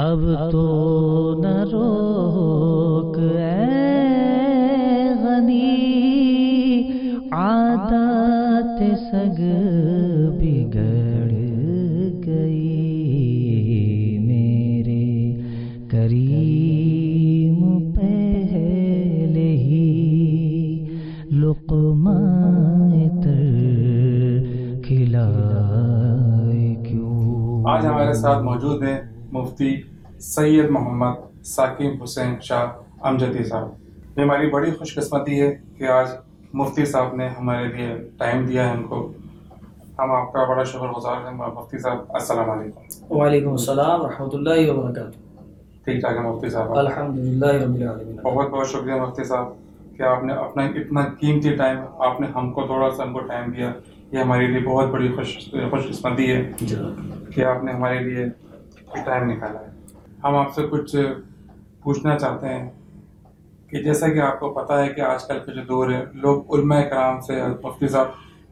اب تو نہ روک اے غنی، عادت سگ بگڑ گئی میرے کریم پہلے ہی، لقمہ تر کھلائے کیوں؟ آج ہمارے ساتھ موجود ہیں مفتی سید محمد ثاقب حسین شاہ امجدی صاحب۔ یہ ہماری بڑی خوش قسمتی ہے کہ آج مفتی صاحب نے ہمارے لیے ٹائم دیا ہے ہم کو۔ ہم آپ کا بڑا شکر گزار ہیں مفتی صاحب السلام علیکم۔ وعلیکم السلام ورحمۃ اللہ وبرکاتہ۔ ٹھیک ٹھاک ہے مفتی صاحب؟ الحمد للہ رب العالمین۔ بہت بہت شکریہ مفتی صاحب کہ آپ نے اپنا اتنا قیمتی ٹائم آپ نے ہم کو تھوڑا سا ہم کو ٹائم دیا۔ یہ ہمارے لیے بہت بڑی خوش خوش قسمتی ہے کہ آپ نے ہمارے لیے ٹائم نکالا ہے۔ ہم آپ سے کچھ پوچھنا چاہتے ہیں کہ جیسا کہ آپ کو پتہ ہے کہ آج کل کا جو دور ہے لوگ علماء کرام سے، مفتی صاحب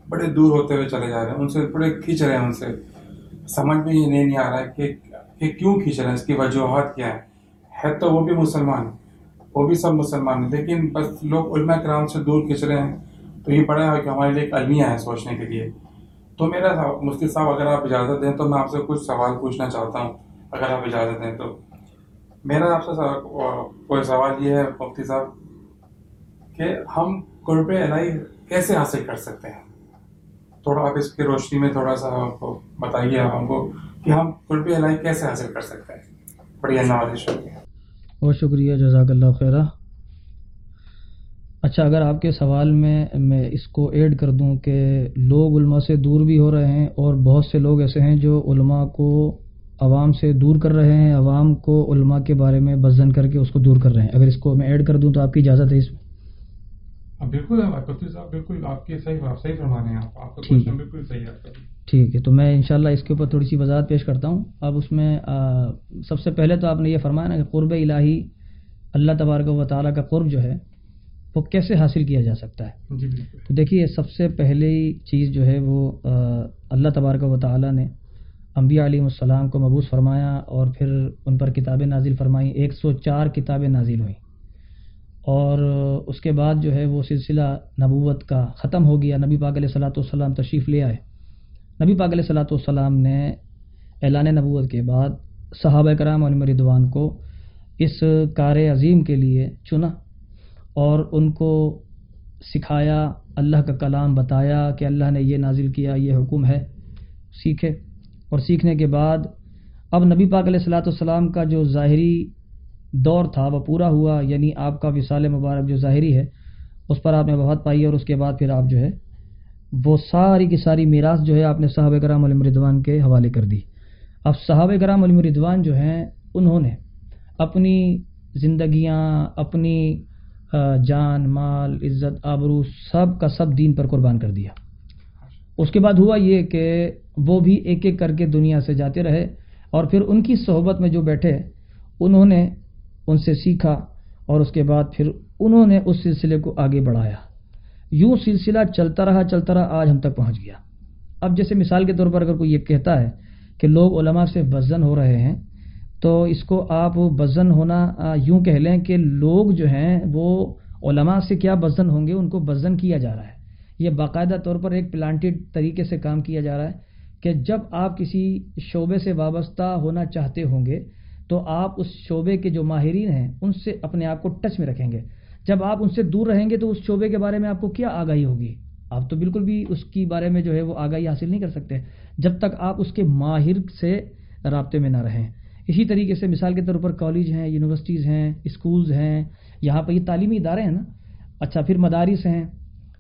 بڑے دور ہوتے ہوئے چلے جا رہے ہیں، ان سے بڑے کھینچ رہے ہیں ان سے۔ سمجھ میں یہ نہیں آ رہا ہے کہ کہ کیوں کھینچ رہے ہیں، اس کی وجوہات کیا ہے ہے تو وہ بھی مسلمان، وہ بھی سب مسلمان ہیں، لیکن بس لوگ علماء کرام سے دور کھینچ رہے ہیں۔ تو یہ بڑا ہے کہ ہمارے لیے ایک المیہ ہے سوچنے کے لیے۔ تو میرا مفتی صاحب، اگر آپ اجازت دیں تو میں آپ سے کچھ سوال پوچھنا چاہتا ہوں۔ اگر آپ اجازت دیں تو۔ میرا آپ سے کوئی سوال یہ ہے، مفتی صاحب، کہ ہم قرب الہی کیسے حاصل کر سکتے ہیں؟ تھوڑا آپ اس کی روشنی میں تھوڑا سا ہم کو بتائیے آپ ہم کو کہ ہم قرب الہی کیسے حاصل کر سکتے ہیں۔ بڑی نوازش شکریہ۔ بہت شکریہ، جزاک اللہ خیرہ۔ اچھا اگر آپ کے سوال میں میں اس کو ایڈ کر دوں کہ لوگ علماء سے دور بھی ہو رہے ہیں اور بہت سے لوگ ایسے ہیں جو علماء کو عوام سے دور کر رہے ہیں عوام کو علماء کے بارے میں بزن کر کے اس کو دور کر رہے ہیں۔ اگر اس کو میں ایڈ کر دوں تو آپ کی اجازت ہے اس میں۔ بالکل صاحب بالکل آپ کے صحیح صحیح فرمانے ہیں۔ آپ کا بالکل صحیح ہے ٹھیک ہے تو میں انشاءاللہ اس کے اوپر تھوڑی سی وضاحت پیش کرتا ہوں۔ اب اس میں سب سے پہلے تو آپ نے یہ فرمایا نا کہ قرب الہی اللہ تبارک و تعالیٰ کا قرب جو ہے وہ کیسے حاصل کیا جا سکتا ہے؟ جی تو دیکھیے سب سے پہلی چیز جو ہے وہ اللہ تبارک و تعالیٰ نے انبیاء علیہ السلام کو مبوس فرمایا اور پھر ان پر کتابیں نازل فرمائیں، ایک سو چار کتابیں نازل ہوئیں۔ اور اس کے بعد جو ہے وہ سلسلہ نبوت کا ختم ہو گیا۔ نبی پاک علیہ صلاۃ والسلام تشریف لے آئے۔ نبی پاک علیہ صلاۃ والسلام نے اعلان نبوت کے بعد صحابہ کرام علم ردوان کو اس کار عظیم کے لیے چنا اور ان کو سکھایا، اللہ کا کلام بتایا کہ اللہ نے یہ نازل کیا، یہ حکم ہے، سیکھے۔ اور سیکھنے کے بعد اب نبی پاک علیہ الصلاۃ والسلام کا جو ظاہری دور تھا وہ پورا ہوا یعنی آپ کا وصال مبارک جو ظاہری ہے، اس پر آپ نے بہت پائی اور اس کے بعد پھر آپ جو ہے، وہ ساری کی ساری میراث جو ہے آپ نے صحابہ کرام علم ردوان کے حوالے کر دی۔ اب صحابہ کرام علم ردوان جو ہیں، انہوں نے اپنی زندگیاں، اپنی جان، مال، عزت، آبرو، سب کا سب دین پر قربان کر دیا۔ اس کے بعد ہوا یہ کہ وہ بھی ایک ایک کر کے دنیا سے جاتے رہے اور پھر ان کی صحبت میں جو بیٹھے، انہوں نے ان سے سیکھا اور اس کے بعد پھر انہوں نے اس سلسلے کو آگے بڑھایا۔ یوں سلسلہ چلتا رہا چلتا رہا، آج ہم تک پہنچ گیا۔ اب جیسے مثال کے طور پر اگر کوئی یہ کہتا ہے کہ لوگ علماء سے بزن ہو رہے ہیں، تو اس کو آپ بزن ہونا یوں کہہ لیں کہ لوگ جو ہیں، وہ علماء سے کیا بزن ہوں گے؟ ان کو بزن کیا جا رہا ہے۔ یہ باقاعدہ طور پر ایک پلانٹیڈ طریقے سے کام کیا جا رہا ہے۔ کہ جب آپ کسی شعبے سے وابستہ ہونا چاہتے ہوں گے، تو آپ اس شعبے کے جو ماہرین ہیں، ان سے اپنے آپ کو ٹچ میں رکھیں گے۔ جب آپ ان سے دور رہیں گے، تو اس شعبے کے بارے میں آپ کو کیا آگاہی ہوگی؟ آپ تو بالکل بھی اس کی بارے میں جو ہے وہ آگاہی حاصل نہیں کر سکتے۔ جب تک آپ اس کے ماہر سے رابطے میں نہ رہیں۔ اسی طریقے سے مثال کے طور پر کالج ہیں، یونیورسٹیز ہیں، اسکولز ہیں، یہاں پر یہ تعلیمی ادارے ہیں نا۔ اچھا پھر مدارس ہیں۔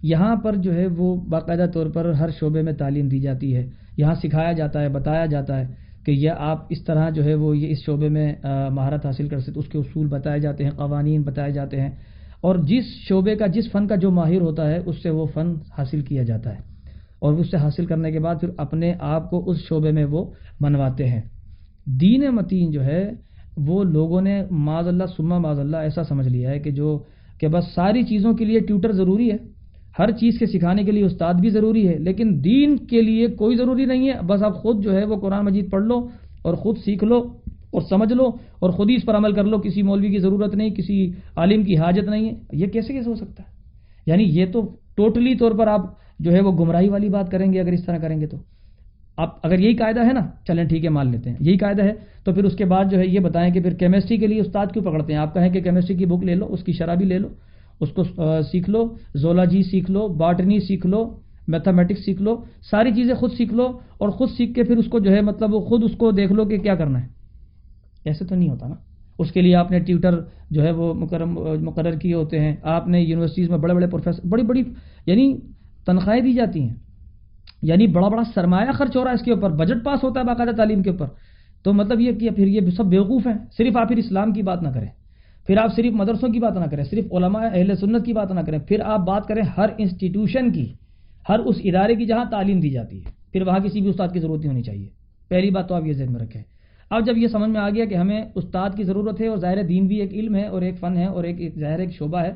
یہاں پر جو ہے وہ باقاعدہ طور پر ہر شعبے میں تعلیم دی جاتی ہے۔ یہاں سکھایا جاتا ہے، بتایا جاتا ہے کہ یہ آپ اس طرح جو ہے وہ یہ اس شعبے میں مہارت حاصل کر سکتے، اس کے اصول بتائے جاتے ہیں، قوانین بتائے جاتے ہیں۔ اور جس شعبے کا، جس فن کا جو ماہر ہوتا ہے، اس سے وہ فن حاصل کیا جاتا ہے۔ اور اس سے حاصل کرنے کے بعد پھر اپنے آپ کو اس شعبے میں وہ منواتے ہیں۔ دین متین جو ہے، وہ لوگوں نے معذ اللہ، سما معذ اللہ ایسا سمجھ لیا ہے کہ جو، کہ بس ساری چیزوں کے لیے ٹیوٹر ضروری ہے۔ ہر چیز کے سکھانے کے لیے استاد بھی ضروری ہے، لیکن دین کے لیے کوئی ضروری نہیں ہے۔ بس آپ خود جو ہے وہ قرآن مجید پڑھ لو اور خود سیکھ لو اور سمجھ لو اور خود ہی اس پر عمل کر لو۔ کسی مولوی کی ضرورت نہیں، کسی عالم کی حاجت نہیں ہے۔ یہ کیسے کیسے ہو سکتا ہے؟ یعنی یہ تو ٹوٹلی طور پر آپ جو ہے وہ گمراہی والی بات کریں گے، اگر اس طرح کریں گے تو۔ آپ اگر یہی قاعدہ ہے نا، چلیں ٹھیک ہے، مان لیتے ہیں۔ یہی قاعدہ ہے، تو پھر اس کے بعد جو ہے یہ بتائیں کہ پھر کیمسٹری کے لیے استاد کیوں پکڑتے ہیں؟ آپ کہیں کہ کیمسٹری کی بک لے لو، اس کی شرح بھی لے لو۔ اس کو سیکھ لو، زولوجی سیکھ لو، باٹنی سیکھ لو میتھمیٹکس سیکھ لو، ساری چیزیں خود سیکھ لو اور خود سیکھ کے پھر اس کو جو ہے مطلب وہ خود اس کو دیکھ لو کہ کیا کرنا ہے۔ ایسے تو نہیں ہوتا نا۔ اس کے لیے آپ نے ٹیوٹر جو ہے، وہ مقرر کیے ہوتے ہیں۔ آپ نے یونیورسٹیز میں بڑے بڑے پروفیسر، بڑی بڑی یعنی تنخواہیں دی جاتی ہیں۔ یعنی بڑا بڑا سرمایہ خرچ ہو رہا ہے اس کے اوپر بجٹ پاس ہوتا ہے باقاعدہ تعلیم کے اوپر۔ تو مطلب یہ کہ پھر یہ سب بیوقوف ہیں۔ صرف آپ پھر اسلام کی بات نہ کریں۔ پھر آپ صرف مدرسوں کی بات نہ کریں، صرف علماء اہل سنت کی بات نہ کریں، پھر آپ بات کریں ہر انسٹیٹیوشن کی، ہر اس ادارے کی جہاں تعلیم دی جاتی ہے۔ پھر وہاں کسی بھی استاد کی ضرورت نہیں ہونی چاہیے۔ پہلی بات تو آپ یہ ذہن میں رکھیں۔ اب جب یہ سمجھ میں آ گیا کہ ہمیں استاد کی ضرورت ہے اور ظاہر دین بھی ایک علم ہے اور ایک فن ہے اور ایک ظاہر ایک شعبہ ہے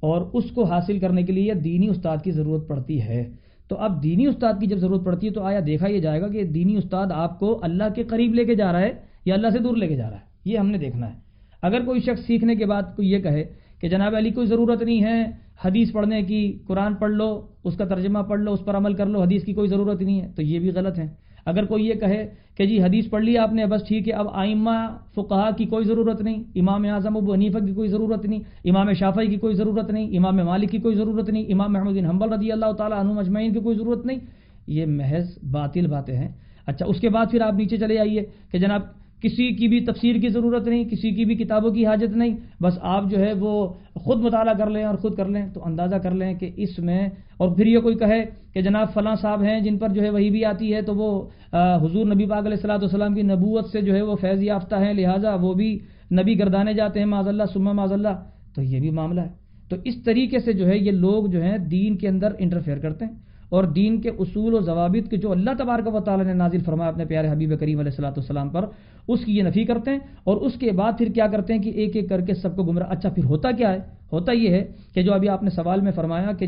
اور اس کو حاصل کرنے کے لیے دینی استاد کی ضرورت پڑتی ہے، تو اب دینی استاد کی جب ضرورت پڑتی ہے تو آیا دیکھا یہ جائے گا کہ دینی استاد آپ کو اللہ کے قریب لے کے جا رہا ہے یا اللہ سے دور لے کے جا رہا ہے۔ یہ ہم نے دیکھنا ہے۔ اگر کوئی شخص سیکھنے کے بعد کوئی یہ کہے کہ جناب علی، کوئی ضرورت نہیں ہے حدیث پڑھنے کی، قرآن پڑھ لو، اس کا ترجمہ پڑھ لو، اس پر عمل کر لو، حدیث کی کوئی ضرورت نہیں ہے، تو یہ بھی غلط ہے۔ اگر کوئی یہ کہے کہ جی حدیث پڑھ لی آپ نے، بس ٹھیک ہے، اب آئمہ فقہا کی کوئی ضرورت نہیں، امام اعظم ابو حنیفہ کی کوئی ضرورت نہیں، امام شافعی کی کوئی ضرورت نہیں، امام مالک کی کوئی ضرورت نہیں، امام محمود بن حنبل رضی اللہ تعالیٰ عنہ مجمعین کی کوئی ضرورت نہیں، یہ محض باطل باتیں ہیں۔ اچھا اس کے بعد پھر آپ نیچے چلے آئیے کہ جناب کسی کی بھی تفسیر کی ضرورت نہیں، کسی کی بھی کتابوں کی حاجت نہیں۔ بس آپ جو ہے وہ خود مطالعہ کر لیں اور خود کر لیں، تو اندازہ کر لیں کہ اس میں، اور پھر یہ کوئی کہے کہ جناب فلاں صاحب ہیں جن پر جو ہے وہی بھی آتی ہے، تو وہ حضور نبی پاک علیہ السلاۃ والسلام کی نبوت سے جو ہے وہ فیض یافتہ ہیں، لہٰذا وہ بھی نبی گردانے جاتے ہیں معذ اللہ سما معذ اللہ تو یہ بھی معاملہ ہے۔ تو اس طریقے سے جو ہے یہ لوگ جو ہیں دین کے اندر انٹرفیئر کرتے ہیں۔ اور دین کے اصول و ضوابط کے جو اللہ تبارک و تعالیٰ نے نازل فرمایا اپنے پیارے حبیب کریم علیہ السلاۃ والسلام پر، اس کی یہ نفی کرتے ہیں اور اس کے بعد پھر کیا کرتے ہیں کہ ایک ایک کر کے سب کو گمراہ۔ اچھا پھر ہوتا کیا ہے؟ ہوتا یہ ہے کہ جو ابھی آپ نے سوال میں فرمایا کہ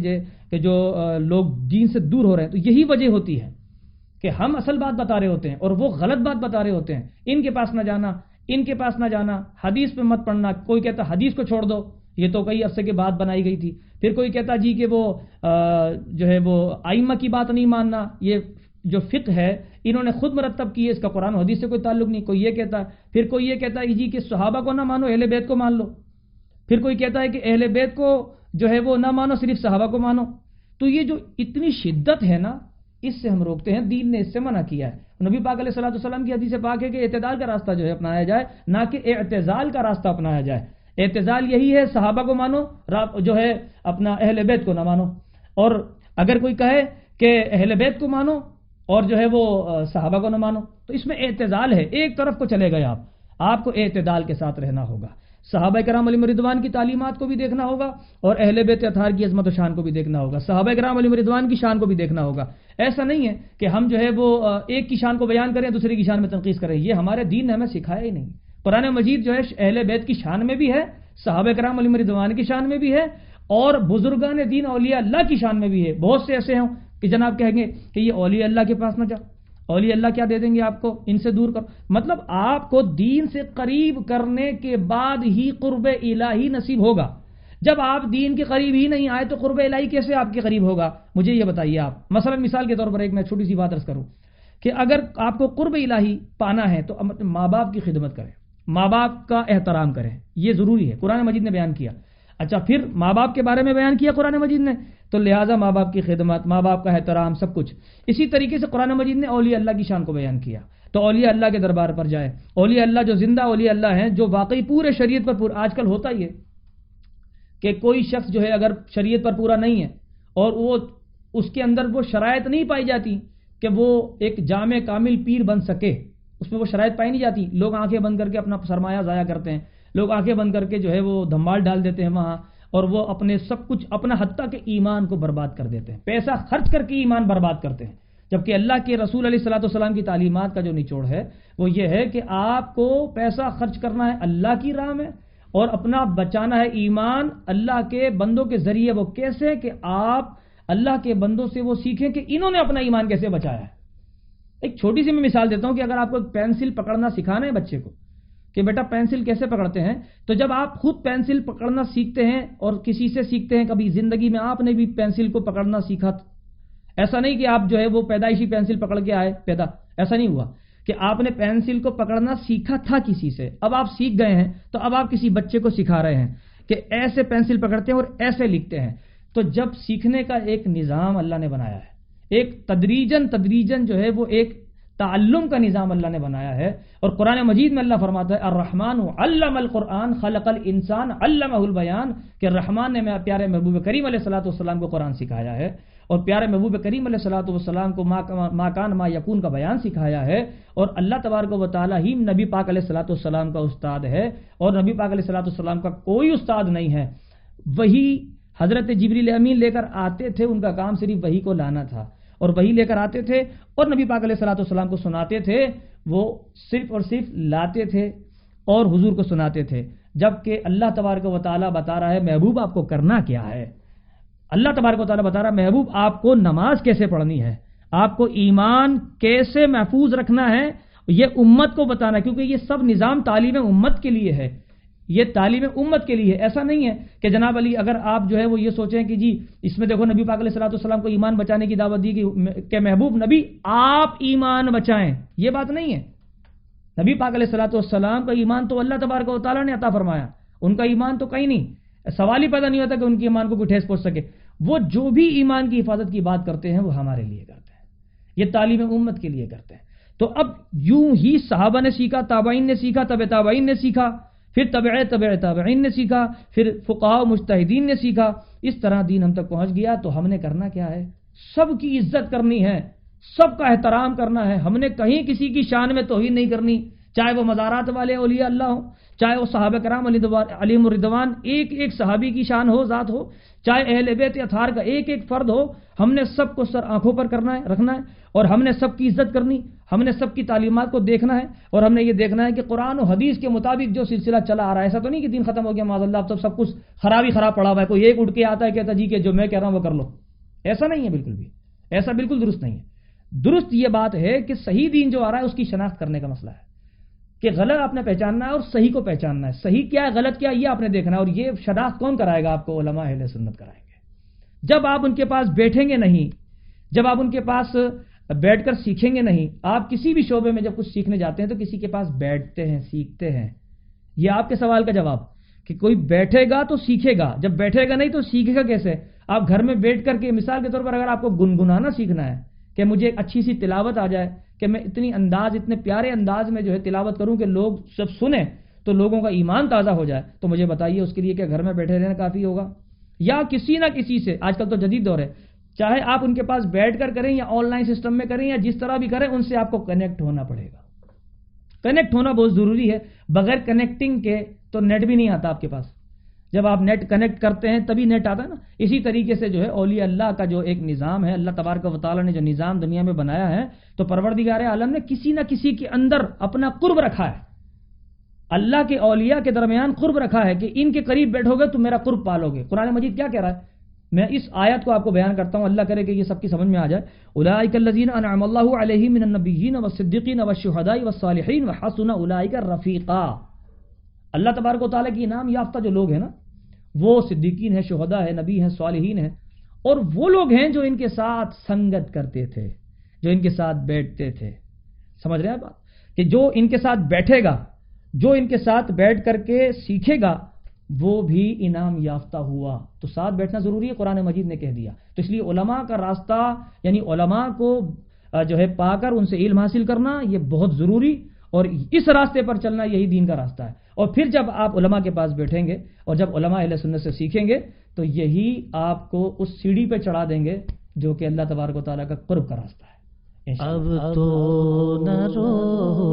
کہ جو لوگ دین سے دور ہو رہے ہیں، تو یہی وجہ ہوتی ہے کہ ہم اصل بات بتا رہے ہوتے ہیں اور وہ غلط بات بتا رہے ہوتے ہیں۔ ان کے پاس نہ جانا، ان کے پاس نہ جانا، حدیث پہ مت پڑھنا، کوئی کہتا حدیث کو چھوڑ دو۔ یہ تو کئی عرصے کے بعد بنائی گئی تھی۔ پھر کوئی کہتا جی کہ وہ جو ہے وہ آئمہ کی بات نہیں ماننا، یہ جو فقہ ہے، انہوں نے خود مرتب کی ہے، اس کا قرآن و حدیث سے کوئی تعلق نہیں، کوئی یہ کہتا ہے پھر کوئی یہ کہتا ہے جی کہ صحابہ کو نہ مانو، اہل بیت کو مان لو۔ پھر کوئی کہتا ہے کہ اہل بیت کو جو ہے وہ نہ مانو، صرف صحابہ کو مانو۔ تو یہ جو اتنی شدت ہے نا، اس سے ہم روکتے ہیں، دین نے اس سے منع کیا ہے۔ نبی پاک علیہ صلاح السلام کی حدیث پاک ہے کہ اعتدال کا راستہ جو ہے اپنایا جائے، نہ کہ اعتزال کا راستہ اپنایا جائے۔ اعتزال یہی ہے، صحابہ کو مانو جو ہے اپنا اہل بیت کو نہ مانو۔ اور اگر کوئی کہے کہ اہل بیت کو مانو اور جو ہے وہ صحابہ کو نہ مانو، تو اس میں اعتزال ہے۔ ایک طرف کو چلے گئے آپ آپ کو اعتدال کے ساتھ رہنا ہوگا۔ صحابہ کرام علی مردوان کی تعلیمات کو بھی دیکھنا ہوگا اور اہل بیت اتھار کی عظمت و شان کو بھی دیکھنا ہوگا۔ صحابہ کرام علی مردوان کی شان کو بھی دیکھنا ہوگا۔ ایسا نہیں ہے کہ ہم جو ہے وہ ایک کی شان کو بیان کریں، دوسرے کی شان میں تنقید کریں۔ یہ ہمارے دین نے ہمیں سکھایا ہی نہیں۔ قرآن مجید جو ہے، اہل بیت کی شان میں بھی ہے، صحابہ کرام علی مردوان کی شان میں بھی ہے، اور بزرگان دین اولیاء اللہ کی شان میں بھی ہے۔ بہت سے ایسے ہوں کہ جناب کہیں گے کہ یہ اولیاء اللہ کے پاس نہ جاؤ۔ اولیاء اللہ کیا دے دیں گے آپ کو؟ ان سے دور کر مطلب آپ کو دین سے قریب کرنے کے بعد ہی قرب الہی نصیب ہوگا۔ جب آپ دین کے قریب ہی نہیں آئے تو قرب الہی کیسے آپ کے قریب ہوگا؟ مجھے یہ بتائیے آپ۔ مثلا مثال کے طور پر ایک میں چھوٹی سی بات رس کروں کہ اگر آپ کو قرب الہی پانا ہے تو ماں باپ کی خدمت کریں۔ ماں باپ کا احترام کریں۔ یہ ضروری ہے۔ قرآن مجید نے بیان کیا۔ اچھا پھر ماں باپ کے بارے میں بیان کیا قرآن مجید نے؟ تو لہٰذا ماں باپ کی خدمت، ماں باپ کا احترام، سب کچھ۔ اسی طریقے سے قرآن مجید نے اولیاء اللہ کی شان کو بیان کیا۔ تو اولیاء اللہ کے دربار پر جائے اولیاء اللہ جو زندہ، اولیاء اللہ ہیں، جو واقعی پورے شریعت پر پورا آج کل ہوتا ہی ہے کہ کوئی شخص جو ہے اگر شریعت پر پورا نہیں ہے اور وہ اس کے اندر وہ شرائط نہیں پائی جاتی کہ وہ ایک جامع کامل پیر بن سکے اس میں وہ شرائط پائی نہیں جاتی۔ لوگ آنکھیں بند کر کے اپنا سرمایہ ضائع کرتے ہیں۔ لوگ آنکھیں بند کر کے جو ہے وہ دھمال ڈال دیتے ہیں وہاں اور وہ اپنے سب کچھ اپنا حتیٰ کے ایمان کو برباد کر دیتے ہیں۔ پیسہ خرچ کر کے ایمان برباد کرتے ہیں۔ جبکہ اللہ کے رسول علیہ السلاۃ والسلام کی تعلیمات کا جو نچوڑ ہے، وہ یہ ہے کہ آپ کو پیسہ خرچ کرنا ہے، اللہ کی راہ میں اور اپنا بچانا ہے ایمان۔ اللہ کے بندوں کے ذریعے وہ کیسے کہ آپ اللہ کے بندوں سے وہ سیکھیں کہ انہوں نے اپنا ایمان کیسے بچایا ہے۔ ایک چھوٹی سی میں مثال دیتا ہوں کہ اگر آپ کو پینسل پکڑنا سکھانا ہے بچے کو کہ بیٹا پینسل کیسے پکڑتے ہیں، تو جب آپ خود پینسل پکڑنا سیکھتے ہیں اور کسی سے سیکھتے ہیں، کبھی زندگی میں آپ نے بھی پینسل کو پکڑنا سیکھا ایسا نہیں کہ آپ جو ہے وہ پیدائشی پینسل پکڑ کے آئے، پیدا۔ ایسا نہیں ہوا کہ آپ نے پینسل کو پکڑنا سیکھا تھا کسی سے۔ اب آپ سیکھ گئے ہیں، تو اب آپ کسی بچے کو سکھا رہے ہیں کہ ایسے پینسل پکڑتے ہیں اور ایسے لکھتے ہیں۔ تو جب سیکھنے کا ایک نظام اللہ نے بنایا ہے ایک تدریجن تدریجن جو ہے وہ ایک تعلم کا نظام اللہ نے بنایا ہے اور قرآن مجید میں اللہ فرماتا ہے، الرحمن علم القرآن، خلق الانسان علم البیان، کہ رحمان نے میں پیارے محبوب کریم علیہ السلاۃ والسلام کو قرآن سکھایا ہے اور پیارے محبوب کریم علیہ السلاۃ والسلام کو ماکان ما یقون کا بیان سکھایا ہے اور اللہ تبارک و تعالیٰ ہی نبی پاک علیہ السلاۃ والسلام کا استاد ہے اور نبی پاک علیہ السلاۃ والسلام کا کوئی استاد نہیں ہے۔ وہی حضرت جبریل امین لے کر آتے تھے، ان کا کام صرف وہی کو لانا تھا۔ اور وہی لے کر آتے تھے اور نبی پاک علیہ السلاۃ والسلام کو سناتے تھے، وہ صرف اور صرف لاتے تھے اور حضور کو سناتے تھے۔ جبکہ اللہ تبارک و تعالیٰ بتا رہا ہے، محبوب آپ کو کرنا کیا ہے؟ اللہ تبارک و تعالیٰ بتا رہا ہے، محبوب آپ کو نماز کیسے پڑھنی ہے؟ آپ کو ایمان کیسے محفوظ رکھنا ہے؟ یہ امت کو بتانا ہے، کیونکہ یہ سب نظام تعلیم امت کے لیے ہے۔ یہ تعلیم امت کے لیے ایسا نہیں ہے کہ جناب علی، اگر آپ جو ہے وہ یہ سوچیں کہ جی اس میں دیکھو نبی پاک علیہ السلاۃ والسلام کو ایمان بچانے کی دعوت دی کہ محبوب نبی، آپ ایمان بچائیں۔ یہ بات نہیں ہے۔ نبی پاک علیہ السلاۃ والسلام کا ایمان تو اللہ تبارک و تعالیٰ نے عطا فرمایا۔ ان کا ایمان تو کہیں نہیں۔ سوال ہی پیدا نہیں ہوتا کہ ان کے ایمان کو کوئی ٹھیس پہنچ سکے۔ وہ جو بھی ایمان کی حفاظت کی بات کرتے ہیں، وہ ہمارے لیے کرتے ہیں۔ یہ تعلیم امت کے لیے کرتے ہیں۔ تو اب یوں ہی صحابہ نے سیکھا، تابعین نے سیکھا طب تابعین نے سیکھا۔ پھر طبع طبع تابعین نے سیکھا، پھر فقہ مشتحدین نے سیکھا۔ اس طرح دین ہم تک پہنچ گیا تو ہم نے کرنا کیا ہے؟ سب کی عزت کرنی ہے، سب کا احترام کرنا ہے۔ ہم نے کہیں کسی کی شان میں توہین نہیں کرنی۔ چاہے وہ مزارات والے اولیاء اللہ ہوں، چاہے وہ صحابہ کرام علیم الردوان ایک ایک صحابی کی شان ہو، ذات ہو، چاہے اہل بیت اتھار کا ایک ایک فرد ہو، ہم نے سب کو سر آنکھوں پر کرنا ہے، رکھنا ہے، اور ہم نے سب کی عزت کرنی، ہم نے سب کی تعلیمات کو دیکھنا ہے، اور ہم نے یہ دیکھنا ہے کہ قرآن و حدیث کے مطابق جو سلسلہ چلا آ رہا ہے، ایسا تو نہیں کہ دن ختم ہو گیا معذ اللہ، اب سب کچھ خرابی خراب پڑا ہوا ہے، کوئی ایک اٹھ کے آتا ہے، کہتا جی کہ جو میں کہہ رہا ہوں وہ کر لو۔ ایسا نہیں ہے بالکل بھی۔ ایسا بالکل درست نہیں ہے۔ درست یہ بات ہے کہ صحیح دین جو آ رہا ہے، اس کی شناخت کرنے کا مسئلہ ہے۔ کہ غلط آپ نے پہچاننا ہے اور صحیح کو پہچاننا ہے۔ صحیح کیا ہے، غلط کیا یہ آپ نے دیکھنا ہے اور یہ شناخت کون کرائے گا؟ آپ کو علماء اہل سنت کرائیں گے۔ جب آپ ان کے پاس بیٹھیں گے نہیں، جب آپ ان کے پاس بیٹھ کر سیکھیں گے نہیں، آپ کسی بھی شعبے میں جب کچھ سیکھنے جاتے ہیں تو کسی کے پاس بیٹھتے ہیں، سیکھتے ہیں۔ یہ آپ کے سوال کا جواب کہ کوئی بیٹھے گا تو سیکھے گا، جب بیٹھے گا نہیں تو سیکھے گا کیسے؟ آپ گھر میں بیٹھ کر کے مثال کے طور پر اگر آپ کو گنگنانا سیکھنا ہے کہ مجھے ایک اچھی سی تلاوت آ جائے کہ میں اتنی انداز، اتنے پیارے انداز میں جو ہے تلاوت کروں کہ لوگ جب سنیں تو لوگوں کا ایمان تازہ ہو جائے۔ تو مجھے بتائیے اس کے لیے کہ گھر میں بیٹھے رہنا کافی ہوگا؟ یا کسی نہ کسی سے، آج کل تو جدید دور ہے، چاہے آپ ان کے پاس بیٹھ کر کریں یا آن لائن سسٹم میں کریں یا جس طرح بھی کریں، ان سے آپ کو کنیکٹ ہونا پڑے گا۔ کنیکٹ ہونا بہت ضروری ہے، بغیر کنیکٹنگ کے تو نیٹ بھی نہیں آتا آپ کے پاس۔ جب آپ نیٹ کنیکٹ کرتے ہیں تبھی نیٹ آتا ہے نا۔ اسی طریقے سے جو ہے اولیاء اللہ کا جو ایک نظام ہے، اللہ تبارک و تعالیٰ نے جو نظام دنیا میں بنایا ہے، تو پروردگار عالم نے کسی نہ کسی کے اندر اپنا قرب رکھا ہے۔ اللہ کے اولیاء کے درمیان قرب رکھا ہے کہ ان کے قریب بیٹھو گے تو میرا قرب پالو گے۔ قرآن مجید کیا کہہ رہا ہے؟ میں اس آیت کو آپ کو بیان کرتا ہوں۔ اللہ کرے کہ یہ سب کی سمجھ میں آ جائے۔ اولئک الذین انعم اللہ علیہم من النبیین والصدیقین والشہداء والصالحین وحسن اولئک رفیقا اللہ تبارک و تعالیٰ کی انعام یافتہ جو لوگ ہیں نا، وہ صدیقین ہیں شہدا ہے نبی ہیں، صالحین ہیں، اور وہ لوگ ہیں جو ان کے ساتھ سنگت کرتے تھے، جو ان کے ساتھ بیٹھتے تھے۔ سمجھ رہے ہیں بات؟ کہ جو ان کے ساتھ بیٹھے گا، جو ان کے ساتھ بیٹھ کر کے سیکھے گا، وہ بھی انعام یافتہ ہوا۔ تو ساتھ بیٹھنا ضروری ہے، قرآن مجید نے کہہ دیا۔ تو اس لیے علماء کا راستہ یعنی علماء کو جو ہے، پا کر ان سے علم حاصل کرنا، یہ بہت ضروری۔ اور اس راستے پر چلنا یہی دین کا راستہ ہے۔ اور پھر جب آپ علماء کے پاس بیٹھیں گے اور جب علماء اہل سنت سے سیکھیں گے، تو یہی آپ کو اس سیڑھی پہ چڑھا دیں گے جو کہ اللہ تبارک و تعالیٰ کا قرب کا راستہ ہے۔ اب تو نہ رو